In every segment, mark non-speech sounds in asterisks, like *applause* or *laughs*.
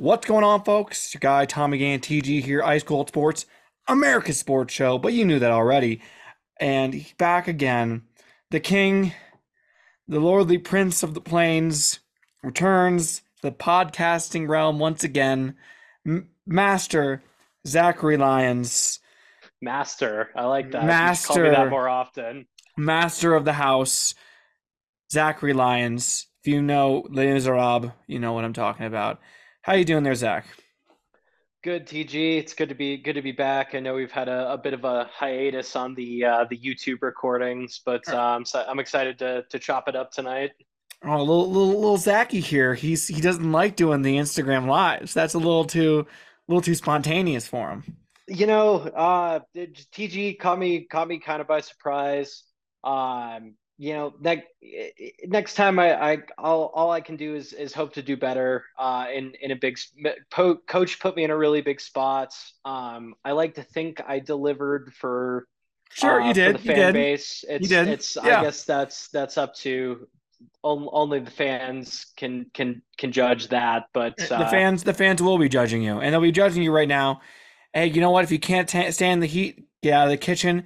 What's going on, folks? It's your guy Tommy Gann, TG here, Ice Cold Sports, America's sports show, but you knew that already. And back again. The king, the lordly prince of the plains, returns to the podcasting realm once again. M- Master Zachary Lyons, Master. I like that. Should call me that more often. master of the house, Zachary Lyons. If you know Les Miserables, you know what I'm talking about. How you doing there, Zach? Good, TG. It's good to be good to be back. I know we've had a, a bit of a hiatus on the uh, the YouTube recordings, but um, so I'm excited to to chop it up tonight. Oh, little little little Zachy here. He's he doesn't like doing the Instagram lives. That's a little too a little too spontaneous for him. You know, uh, TG caught me caught me kind of by surprise. Um, you know, next next time I, I all all I can do is is hope to do better. Uh, in in a big po coach put me in a really big spot. Um, I like to think I delivered for Sure, uh, you did. the You fan did. base. It's did. it's Yeah. I guess that's that's up to only the fans can can can judge that. But The uh, fans the fans will be judging you, and they'll be judging you right now. Hey, you know what? If you can't ta stand the heat, get out of the kitchen.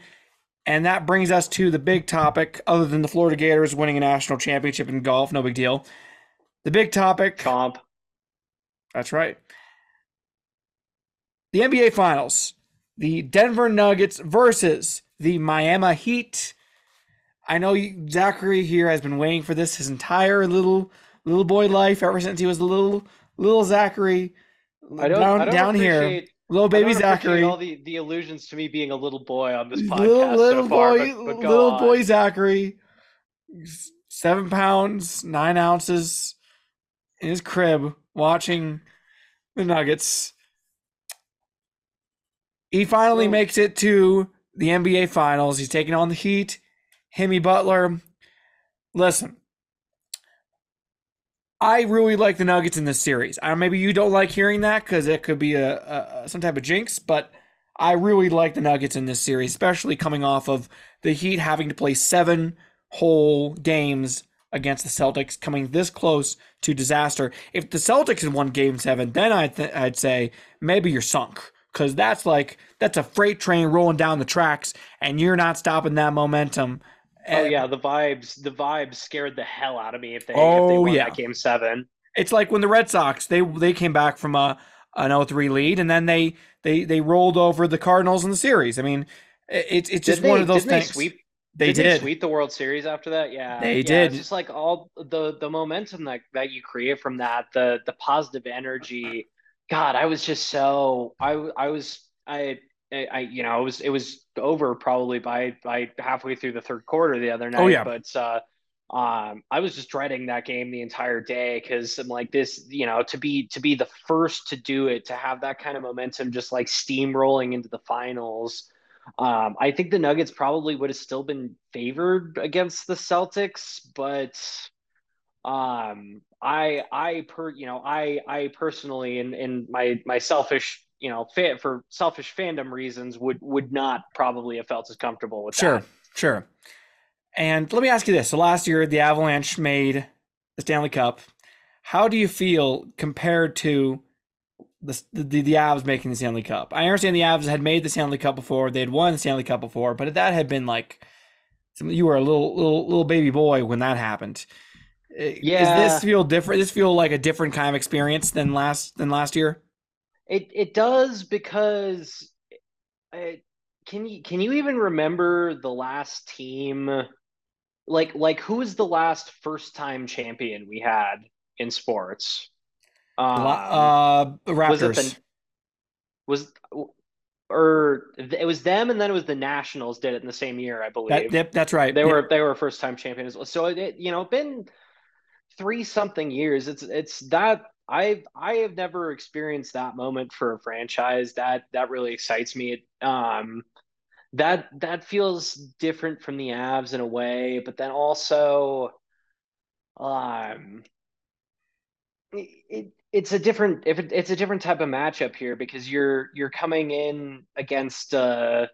And that brings us to the big topic, other than the Florida Gators winning a national championship in golf, no big deal. The big topic. Comp. That's right. The NBA Finals. The Denver Nuggets versus the Miami Heat. I know you, Zachary here has been waiting for this his entire little little boy life ever since he was a little little Zachary I don't down I don't down here. Little baby Zachary. all the the allusions to me being a little boy on this podcast Little, little so far. boy, but, but little boy Zachary, seven pounds nine ounces in his crib watching the Nuggets. He finally Well- makes it to the NBA Finals. He's taking on the Heat. Himmy Butler. Listen, I really like the Nuggets in this series. I maybe you don't like hearing that because it could be a, a, some type of jinx, but I really like the Nuggets in this series, especially coming off of the Heat having to play seven whole games against the Celtics, coming this close to disaster. If the Celtics had won Game Seven, then I'd th- I'd say maybe you're sunk because that's like that's a freight train rolling down the tracks, and you're not stopping that momentum. Oh yeah, the vibes the vibes scared the hell out of me if they if Oh, they won yeah. that game seven. It's like when the Red Sox they they came back from a an 0-3 lead, and then they they they rolled over the Cardinals in the series. I mean, it's it's just Didn't one of those things. They sweep They Didn't did. they sweep the World Series after that? Yeah. They yeah, did. It's just like all the the momentum that that you create from that, the the positive energy. God, I was just so I I was I I you know it was it was over probably by by halfway through the third quarter the other night. Oh, yeah. But uh, um, I was just dreading that game the entire day because I'm like this, you know, to be to be the first to do it, to have that kind of momentum, just like steamrolling into the finals. Um, I think the Nuggets probably would have still been favored against the Celtics, but um, I I per you know I I personally in in my my selfish you know fan, for selfish fandom reasons would would not probably have felt as comfortable with Sure, that. sure. And let me ask you this: So last year, the Avalanche made the Stanley Cup. How do you feel compared to the the, the Avs making the Stanley Cup? I understand the Avs had made the Stanley Cup before; they had won the Stanley Cup before, but that had been like you were a little little little baby boy when that happened. Eh, Does Yeah. this feel different? Does this feel like a different kind of experience than last than last year? It it does because I, can you can you even remember the last team like like who was the last first time champion we had in sports? Um, uh, was it the was or it was them and then it was the Nationals did it in the same year, I believe. That, yep, that's right. They Yep. were they were first time champion as well. So it, it you know been three something years. It's it's that I've I have never experienced that moment for a franchise. That that really excites me. Um, that that feels different from the Avs in a way, but then also, um, it, it it's a different if it, it's a different type of matchup here because you're you're coming in against uh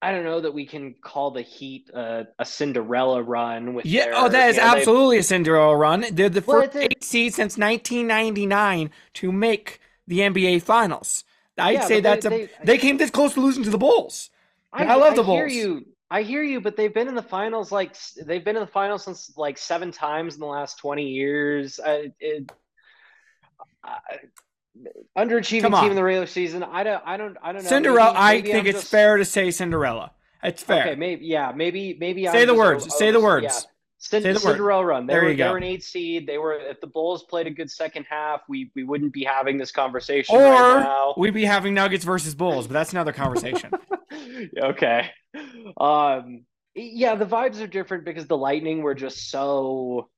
I don't know that we can call the Heat a, a Cinderella run with Yeah, their, oh, that is you know, they- absolutely a Cinderella run. They're the Well, first a- eight seed since 1999 to make the NBA Finals. I'd Yeah, say that's they- a. They, came this close to losing to the Bulls. I love the hear Bulls. you. I hear you, but they've been in the finals like they've been in the finals since like seven times in the last twenty years. I, it, I, underachieving team in the regular season. I don't. I don't. I don't know. Cinderella. Maybe- I think I'm it's just- fair to say Cinderella. It's fair. Okay, maybe yeah, maybe maybe Say I'm the words. Say the words. Yeah. Say the word. Cinderella run. They There were you they were an eight seed. They were if the Bulls played a good second half, we we wouldn't be having this conversation Or right now. we'd be having Nuggets versus Bulls, but that's another conversation. *laughs* okay. Um yeah, the vibes are different because the Lightning were just so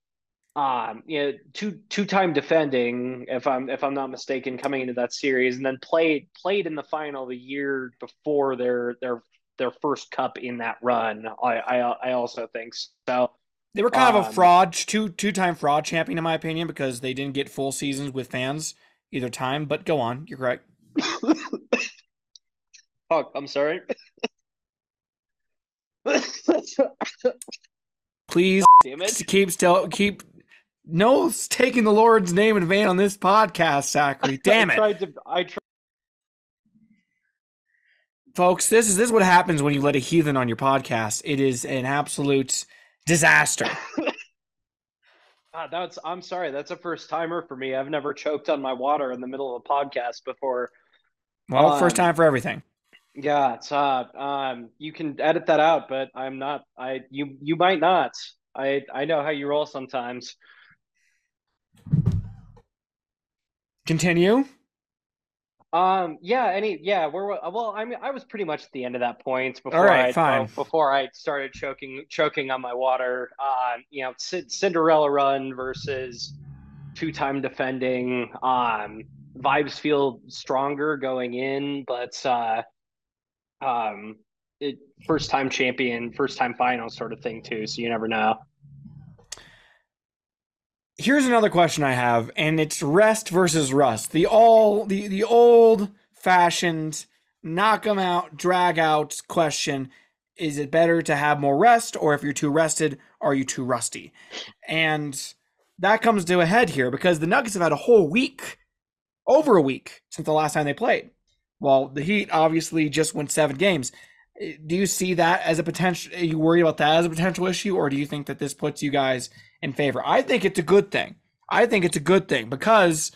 um you know two two time defending if I'm if I'm not mistaken coming into that series and then played played in the final the year before their their their first cup in that run. I I, I also think so. They were kind of a Um, fraud, two two time fraud champion in my opinion, because they didn't get full seasons with fans either time. But go on, you're correct. Fuck, *laughs* I'm sorry. *laughs* Please Damn it. keep still keep no taking the Lord's name in vain on this podcast, Zachary. *laughs* Damn I it, tried to I tried folks. This is this is what happens when you let a heathen on your podcast. It is an absolute disaster. *laughs* Ah, that's I'm sorry. That's a first timer for me. I've never choked on my water in the middle of a podcast before. Well, first Um, time for everything. Yeah, it's uh um you can edit that out, but I'm not I you you might not. I I know how you roll sometimes. Continue. Um yeah, any yeah, we're well I mean I was pretty much at the end of that point before right, I fine. before I started choking choking on my water. Um you know, C- Cinderella run versus two-time defending um vibes feel stronger going in, but uh um it first time champion, first time final sort of thing too, so you never know. Here's another question I have, and it's rest versus rust. The all the the old fashioned knock 'em out, drag out question. Is it better to have more rest, or if you're too rested, are you too rusty? And that comes to a head here because the Nuggets have had a whole week, over a week, since the last time they played. Well, the Heat obviously just won seven games. Do you see that as a potential? Are you worried about that as a potential issue, or do you think that this puts you guys in favor? I think it's a good thing. I think it's a good thing because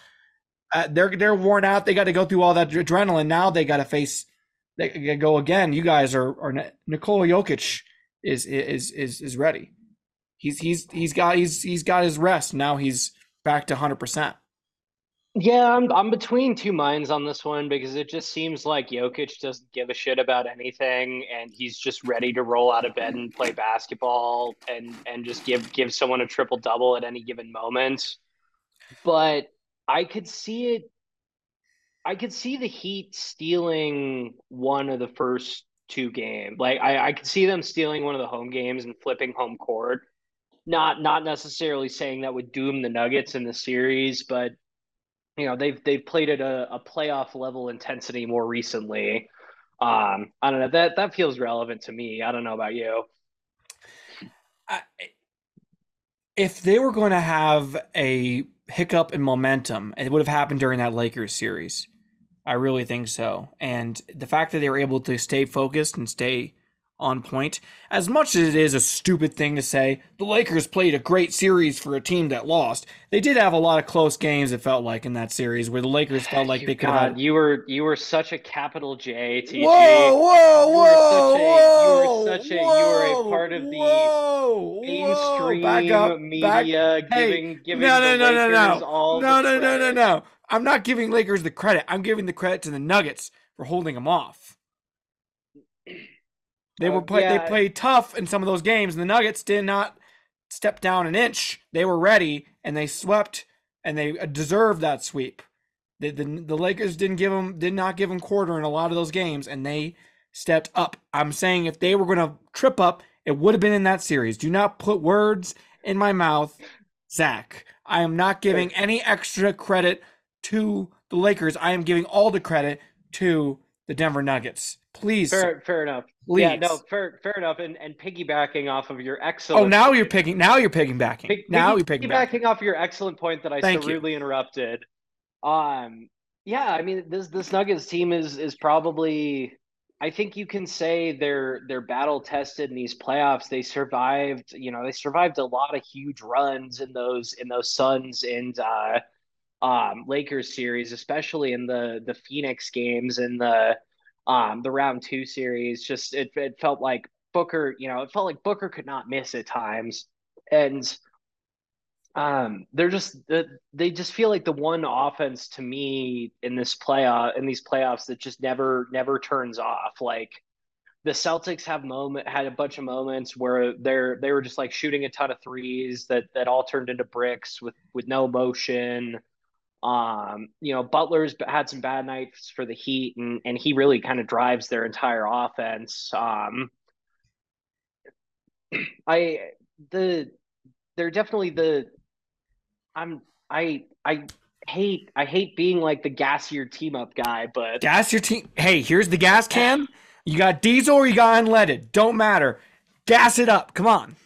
uh, they're they're worn out. They got to go through all that adrenaline. Now they got to face. They go again. You guys are are Nikola Jokic is is is is ready. He's he's he's got he's he's got his rest. Now he's back to hundred percent. Yeah, I'm I'm between two minds on this one because it just seems like Jokic doesn't give a shit about anything and he's just ready to roll out of bed and play basketball and and just give give someone a triple double at any given moment. But I could see it I could see the Heat stealing one of the first two games. Like I, I could see them stealing one of the home games and flipping home court. Not not necessarily saying that would doom the Nuggets in the series, but you know they've they've played at a, a playoff level intensity more recently. Um, I don't know that that feels relevant to me. I don't know about you. I, if they were going to have a hiccup in momentum, it would have happened during that Lakers series. I really think so. And the fact that they were able to stay focused and stay on point, as much as it is a stupid thing to say, the Lakers played a great series for a team that lost. They did have a lot of close games, it felt like, in that series where the Lakers felt like You- they could God, have you were you were such a capital J, TG. Whoa, whoa, You were whoa, such a- you whoa, were such a- you were a part of the whoa, whoa, Mainstream back up, back media Hey, giving giving no, no, the no, no, no. no, no, no, no, credit. no. I'm not giving Lakers the credit. I'm giving the credit to the Nuggets for holding them off. They were Uh, play, yeah. they played tough in some of those games, and the Nuggets did not step down an inch. They were ready, and they swept, and they uh, deserved that sweep. The, the, the Lakers didn't give them did not give them quarter in a lot of those games, and they stepped up. I'm saying if they were going to trip up, it would have been in that series. Do not put words in my mouth, Zach. I am not giving any extra credit to the Lakers. I am giving all the credit to the Denver Nuggets. Please, Fair, fair enough. please. Yeah, no, fair, fair enough. And and piggybacking off of your excellent. oh, now you're picking. Now you're back. Pig- now piggy- you're back. piggybacking off your excellent point that I Thank so you. rudely interrupted. Um, yeah, I mean this this Nuggets team is is probably. I think you can say they're they're battle tested in these playoffs. They survived, you know, they survived a lot of huge runs in those in those Suns and uh, um, Lakers series, especially in the the Phoenix games and the um, the round two series. Just it it felt like Booker, you know, it felt like Booker could not miss at times, and um, they're just they just feel like the one offense to me in this playoff in these playoffs that just never never turns off. Like the Celtics have moment had a bunch of moments where they're they were just like shooting a ton of threes that that all turned into bricks with with no motion. Um, you know, Butler's had some bad nights for the Heat, and and he really kind of drives their entire offense. Um, *clears throat* I the they're definitely the I'm I I hate I hate being like the gassier team up guy, but Gas your team. Hey, here's the gas can. You got diesel or you got unleaded. Don't matter. Gas it up. Come on.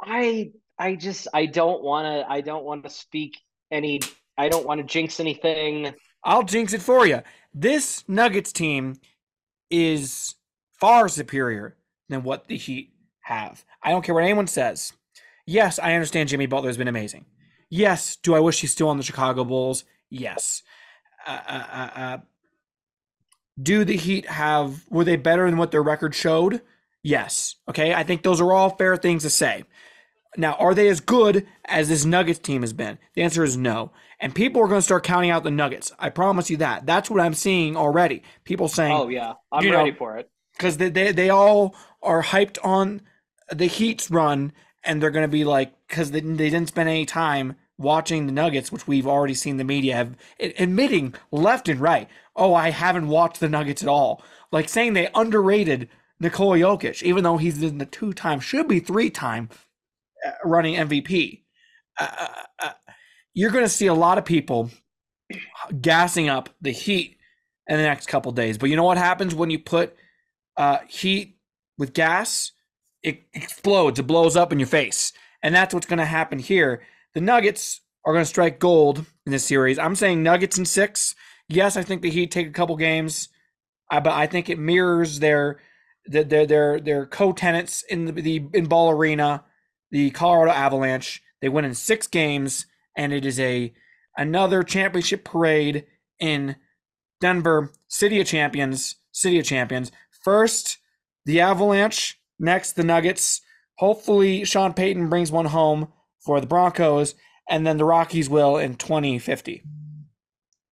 I I just I don't want to I don't want to speak any I don't want to jinx anything. I'll jinx it for you. This Nuggets team is far superior than what the Heat have. I don't care what anyone says. Yes, I understand Jimmy Butler's been amazing. Yes, do I wish he's still on the Chicago Bulls? Yes. Uh, uh, uh, uh, do the Heat have, were they better than what their record showed? Yes. Okay, I think those are all fair things to say. Now, are they as good as this Nuggets team has been? The answer is no. And people are going to start counting out the Nuggets. I promise you that. That's what I'm seeing already. People saying, Oh yeah, I'm You know- ready for it. because they, they they all are hyped on the Heat's run, and they're going to be like, because they, they didn't spend any time watching the Nuggets, which we've already seen the media have admitting left and right. Oh, I haven't watched the Nuggets at all. Like saying they underrated Nikola Jokic, even though he's in the two time, should be three time uh, running MVP. Uh, uh, uh, you're going to see a lot of people gassing up the Heat in the next couple days. But you know what happens when you put uh, heat with gas? It explodes. It blows up in your face, and that's what's going to happen here. The Nuggets are going to strike gold in this series. I'm saying Nuggets in six. Yes, I think the Heat take a couple games, uh, but I think it mirrors their their their their, their co-tenants in the, the in Ball Arena, the Colorado Avalanche. They win in six games, and it is a another championship parade in Denver, City of Champions, City of Champions. First, the Avalanche. Next, the Nuggets. Hopefully, Sean Payton brings one home for the Broncos, and then the Rockies will in 2050.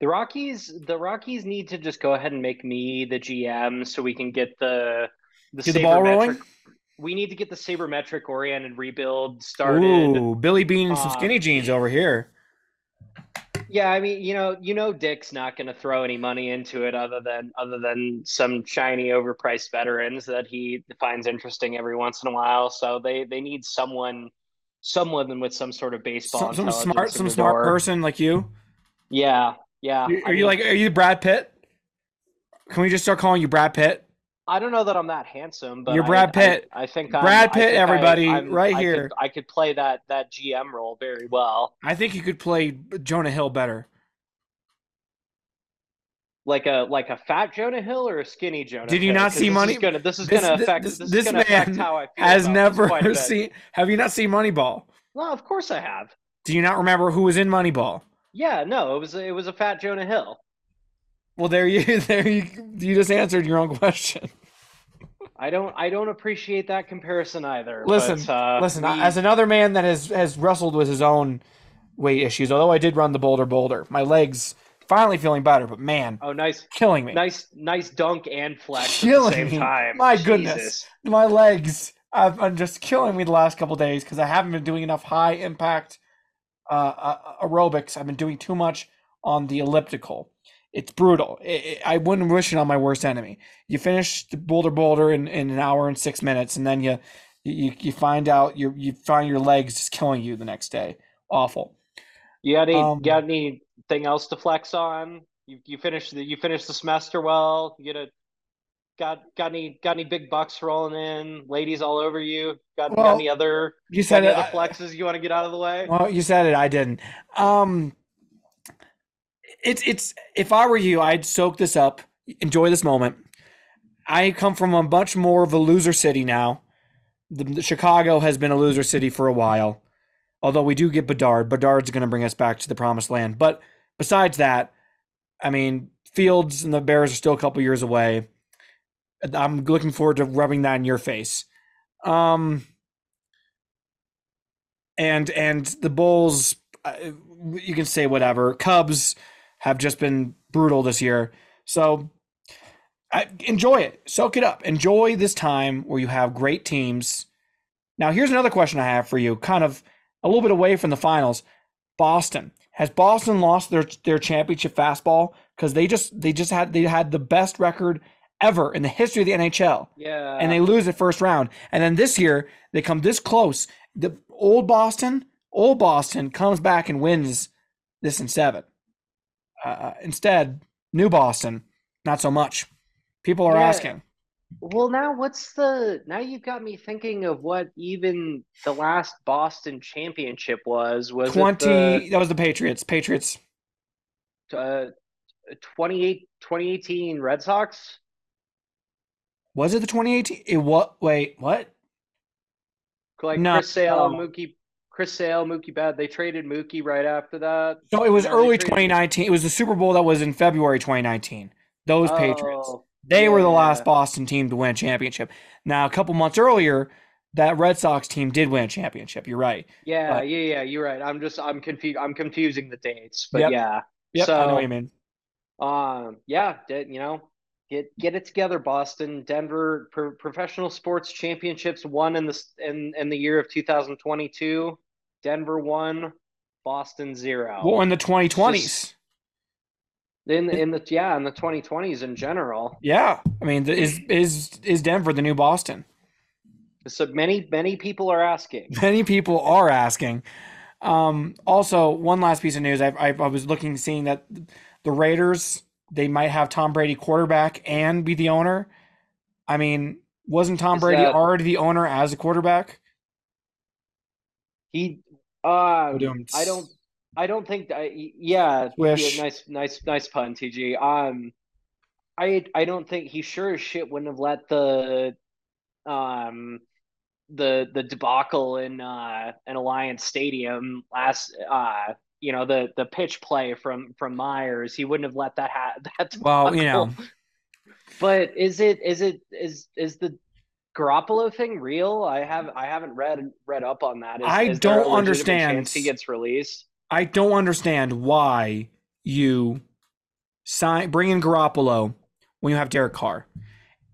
The Rockies, the Rockies need to just go ahead and make me the GM so we can get the the Get the ball rolling? We need to get the sabermetric oriented rebuild started. Ooh, Billy Beane and some Uh, skinny jeans over here. Yeah, I mean, you know, you know, Dick's not going to throw any money into it other than other than some shiny, overpriced veterans that he finds interesting every once in a while. So they they need someone, someone with some sort of baseball. Some, some smart, some smart door. person like you. Yeah, yeah. You- I Are you mean, like? Are you Brad Pitt? Can we just start calling you Brad Pitt? I don't know that I'm that handsome, but You're Brad I- Pitt. I, think Brad I'm, I Pitt, think everybody, I'm- right I could- here. I could play that that GM role very well, I think you could play Jonah Hill better. like a like a fat Jonah Hill or a skinny Jonah. Did you Hill? not see this Money- Is gonna, this is this- to affect. this- This, this is going affect man how I feel Has about this quite a *laughs* never seen. Have you not seen Moneyball? No, of course I have. Do you not remember who was in Moneyball? Yeah, no, it was it was a fat Jonah Hill. Well, there you *laughs* there you you just answered your own question. I don't I don't appreciate that comparison either. Listen, but, uh, Listen, we- as another man that has has wrestled with his own weight issues, although I did run the boulder boulder, my legs finally feeling better, but man, oh nice killing me. nice nice dunk and flex at the Killing same me. time. My goodness. My legs I've, been just killing me the last couple days because I haven't been doing enough high impact uh, uh, aerobics. I've been doing too much on the elliptical. It's brutal. I I I wouldn't wish it on my worst enemy. You finish the boulder boulder in, in an hour and six minutes, and then you you, you find out you you find your legs just killing you the next day. Awful. You got any Um, got anything else to flex on? You you finished the you finished the semester well. You get a got got any got any big bucks rolling in? Ladies all over you? Got, Well, got any other You said any it. other flexes you want to get out of the way? Well, you said it. I didn't. Um, it's it's. If I were you, I'd soak this up, enjoy this moment. I come from a much more of a loser city now. The, the Chicago has been a loser city for a while, although we do get Bedard. Bedard's going to bring us back to the promised land. But besides that, I mean, Fields and the Bears are still a couple years away. I'm looking forward to rubbing that in your face. Um, and and the Bulls, uh, you can say whatever. Cubs have just been brutal this year, so I, enjoy it, soak it up, enjoy this time where you have great teams. Now, here's another question I have for you, kind of a little bit away from the finals. Boston has Boston lost their their championship fastball because they just they just had they had the best record ever in the history of the NHL Yeah. and they lose the first round. And then this year they come this close. The old Boston, old Boston comes back and wins this in seven. Uh, instead, new Boston, not so much. People are Yeah. asking. Well, now what's the now you've got me thinking of what even the last Boston championship was. Was Twenty. it that was the Patriots. Patriots. the uh, 28 2018 Red Sox? Was it the 2018? It what? Wait, what? Like No, Chris Sale, no. Mookie, Chris Sale, Mookie Bad. They traded Mookie right after that. So it was No, early traded- 2019. It was the Super Bowl that was in February 2019. Those Patriots. Oh, They were the last Boston team to win a championship. Now, a couple months earlier, that Red Sox team did win a championship. You're right. Yeah, But- yeah, yeah. You're right. I'm just I'm confused. I'm confusing the dates, but Yep. yeah. Yep, I know what you mean. Um, yeah, you know, get get it together, Boston. Denver pro professional sports championships won in the in in the year of 2022. Denver won, Boston zero. Well, in the 2020s. in in the yeah, in the 2020s in general. Yeah, I mean, is is is Denver the new Boston? So many many people are asking. *laughs* Many people are asking. Um, also, one last piece of news: I, I I was looking, seeing that the Raiders they might have Tom Brady quarterback and be the owner. I mean, wasn't Tom Is Brady that- already the owner as a quarterback? He uh I don't I don't think I yeah, nice nice nice pun TG. Um I I don't think he sure as shit wouldn't have let the um the the debacle in uh in Allegiant Stadium last uh you know the the pitch play from from Meyers. He wouldn't have let that ha- *laughs* that Well, you know, but is it is it is is the Garoppolo thing real? I have I haven't read read up on that. Is, I is don't understand. he gets released. I don't understand why you sign bring in Garoppolo when you have Derek Carr.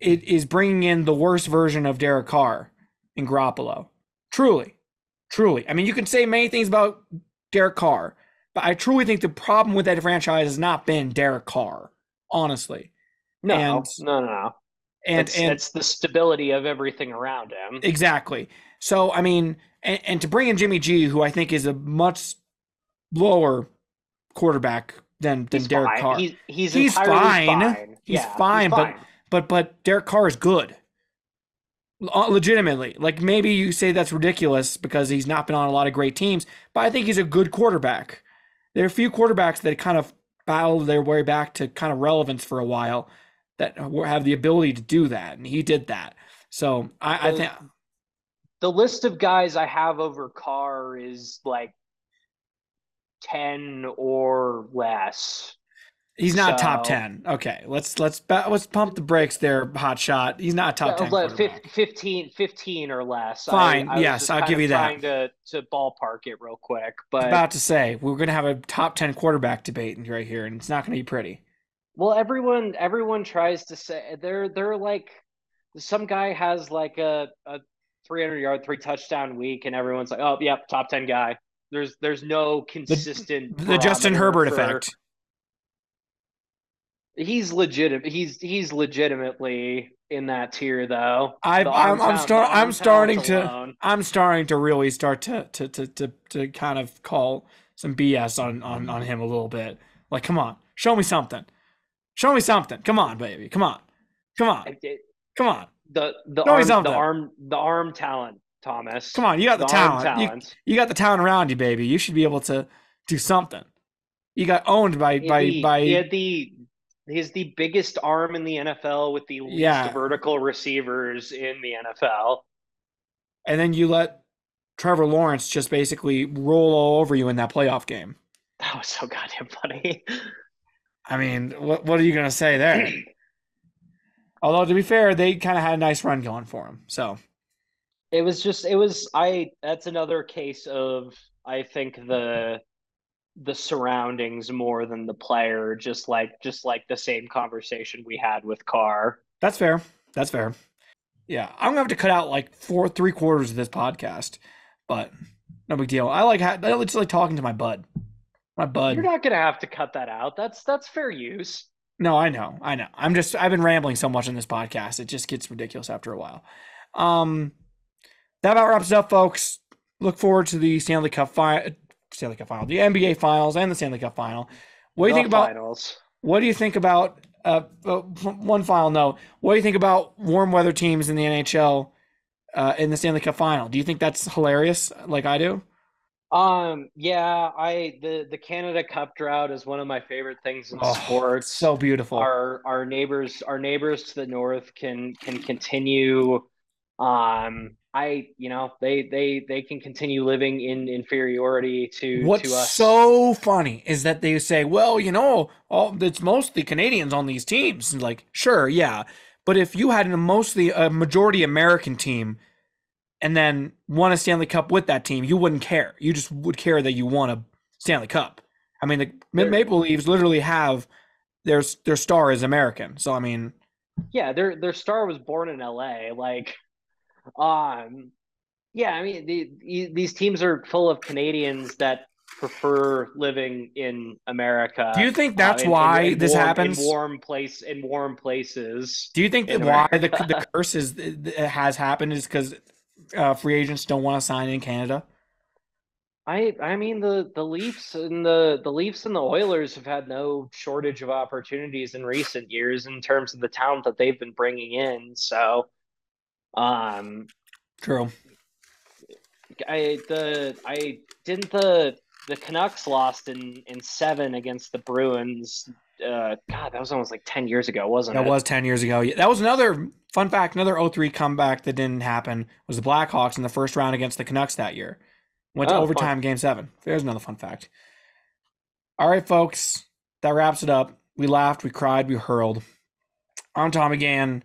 It is bringing in the worst version of Derek Carr in Garoppolo. Truly, truly. I mean, you can say many things about Derek Carr, but I truly think the problem with that franchise has not been Derek Carr. Honestly, No, And- no, no, no. And it's, and it's the stability of everything around him. Exactly. So I mean, and, and to bring in Jimmy G, who I think is a much lower quarterback than than He's Derek fine. Carr. He's he's, He's fine. fine. He's Yeah, fine, but- fine. but but Derek Carr is good. Uh, Legitimately, like maybe you say that's ridiculous because he's not been on a lot of great teams, but I think he's a good quarterback. There are a few quarterbacks that kind of battled their way back to kind of relevance for a while that have the ability to do that, and he did that. So I, I think the list of guys I have over Carr is like ten or less. He's not top ten. Okay, let's let's let's pump the brakes there, hot shot. He's not top ten. Uh, like 15, 15 or less. Fine, I was yes, I'll give you that. Trying to to ballpark it real quick, but About to say we're gonna have a top ten quarterback debate right here, and it's not gonna be pretty. Well, everyone everyone tries to say they're they're like some guy has like a a 300 yard, three touchdown week, and everyone's like, oh, yep, top 10 guy. There's there's no consistent. The Justin Herbert for- effect. He's legitimate. He's he's legitimately in that tier though. I, i'm I'm the arm I'm starting to alone. I'm starting to really start to to to to, to kind of call some BS on on on him a little bit. Like, come on, show me something. Show me something. Come on, baby. Come on. Come on, come on, the the Show me arm, the arm the arm talent, Thomas. come on. You got the, the talent. You, you got the talent around you, baby. You should be able to do something. You got owned by He- by he, by he had the he's the biggest arm in the NFL with the least Yeah. vertical receivers in the NFL. and then you let Trevor Lawrence just basically roll all over you in that playoff game. That was so goddamn funny. *laughs* I mean, what what are you gonna say there? *clears throat* Although to be fair, they kind of had a nice run going for him. So It was just it was I that's another case of I think the the surroundings more than the player just like just like the same conversation we had with Carr. that's fair. That's fair. Yeah, I'm gonna have to cut out like four three quarters of this podcast, but no big deal. I like ha- I just like talking to my bud. My bud. You're not gonna have to cut that out. That's that's fair use. No, I know, I know. I'm just I've been rambling so much on this podcast, it just gets ridiculous after a while. Um, that about wraps it up, folks. Look forward to the Stanley Cup final, Stanley Cup final, the NBA finals, and the Stanley Cup final. What do you The think about? finals? What do you think about? Uh, uh, one final note. What do you think about warm weather teams in the NHL uh, in the Stanley Cup final? Do you think that's hilarious, like I do? Um, yeah, I the the Canada Cup drought is one of my favorite things in Oh, sports. So beautiful. our our neighbors our neighbors to the north can can continue um I you know they they they can continue living in inferiority to What's to us. so funny is that they say, well, you know, all it's mostly Canadians on these teams. And like, sure, yeah. But if you had a mostly a majority American team and then won a Stanley Cup with that team, you wouldn't care. You just would care that you won a Stanley Cup. I mean, the Maple Leafs literally have their their star is American. So I mean, yeah their their star was born in LA like um yeah I mean the, the- these teams are full of Canadians that prefer living in America do you think uh, that's in- in- why in this warm- happens? in warm place in warm places Do you think that why the the curse is has happened is because uh, free agents don't want to sign in Canada? I I mean the the Leafs and the the Leafs and the Oilers have had no shortage of opportunities in recent years in terms of the talent that they've been bringing in. So, um, True. I the I didn't the the Canucks lost in in seven against the Bruins. Uh, God, that was almost like ten years ago, wasn't That it? That was 10 years ago. That was another fun fact, another 0-3 comeback that didn't happen was the Blackhawks in the first round against the Canucks that year. Went to Oh, fun. overtime game 7. There's another fun fact. All right, folks. That wraps it up. We laughed, we cried, we hurled. I'm Tommy Gann.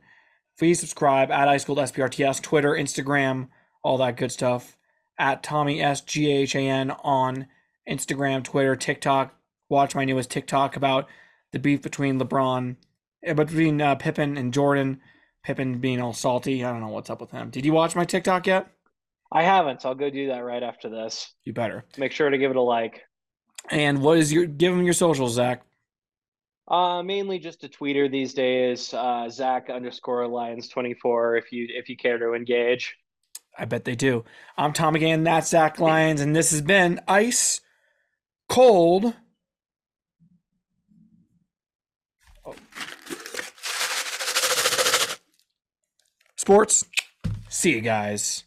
Please subscribe at iSchooled SPRTS, Twitter, Instagram, all that good stuff. At Tommy S G H A N on Instagram, Twitter, TikTok. Watch my newest TikTok about the beef between LeBron, eh, between uh, Pippen and Jordan. Pippen being all salty. I don't know what's up with him. Did you watch my TikTok yet? I haven't. So I'll go do that right after this. You better. Make sure to give it a like. And what is your give him your socials, Zach? Uh, mainly just a tweeter these days. Uh, Zach underscore Lyons twenty four. If you if you care to engage. I bet they do. I'm Tommy Gann. That's Zach Lyons, and this has been Ice Cold. Sports. See you guys.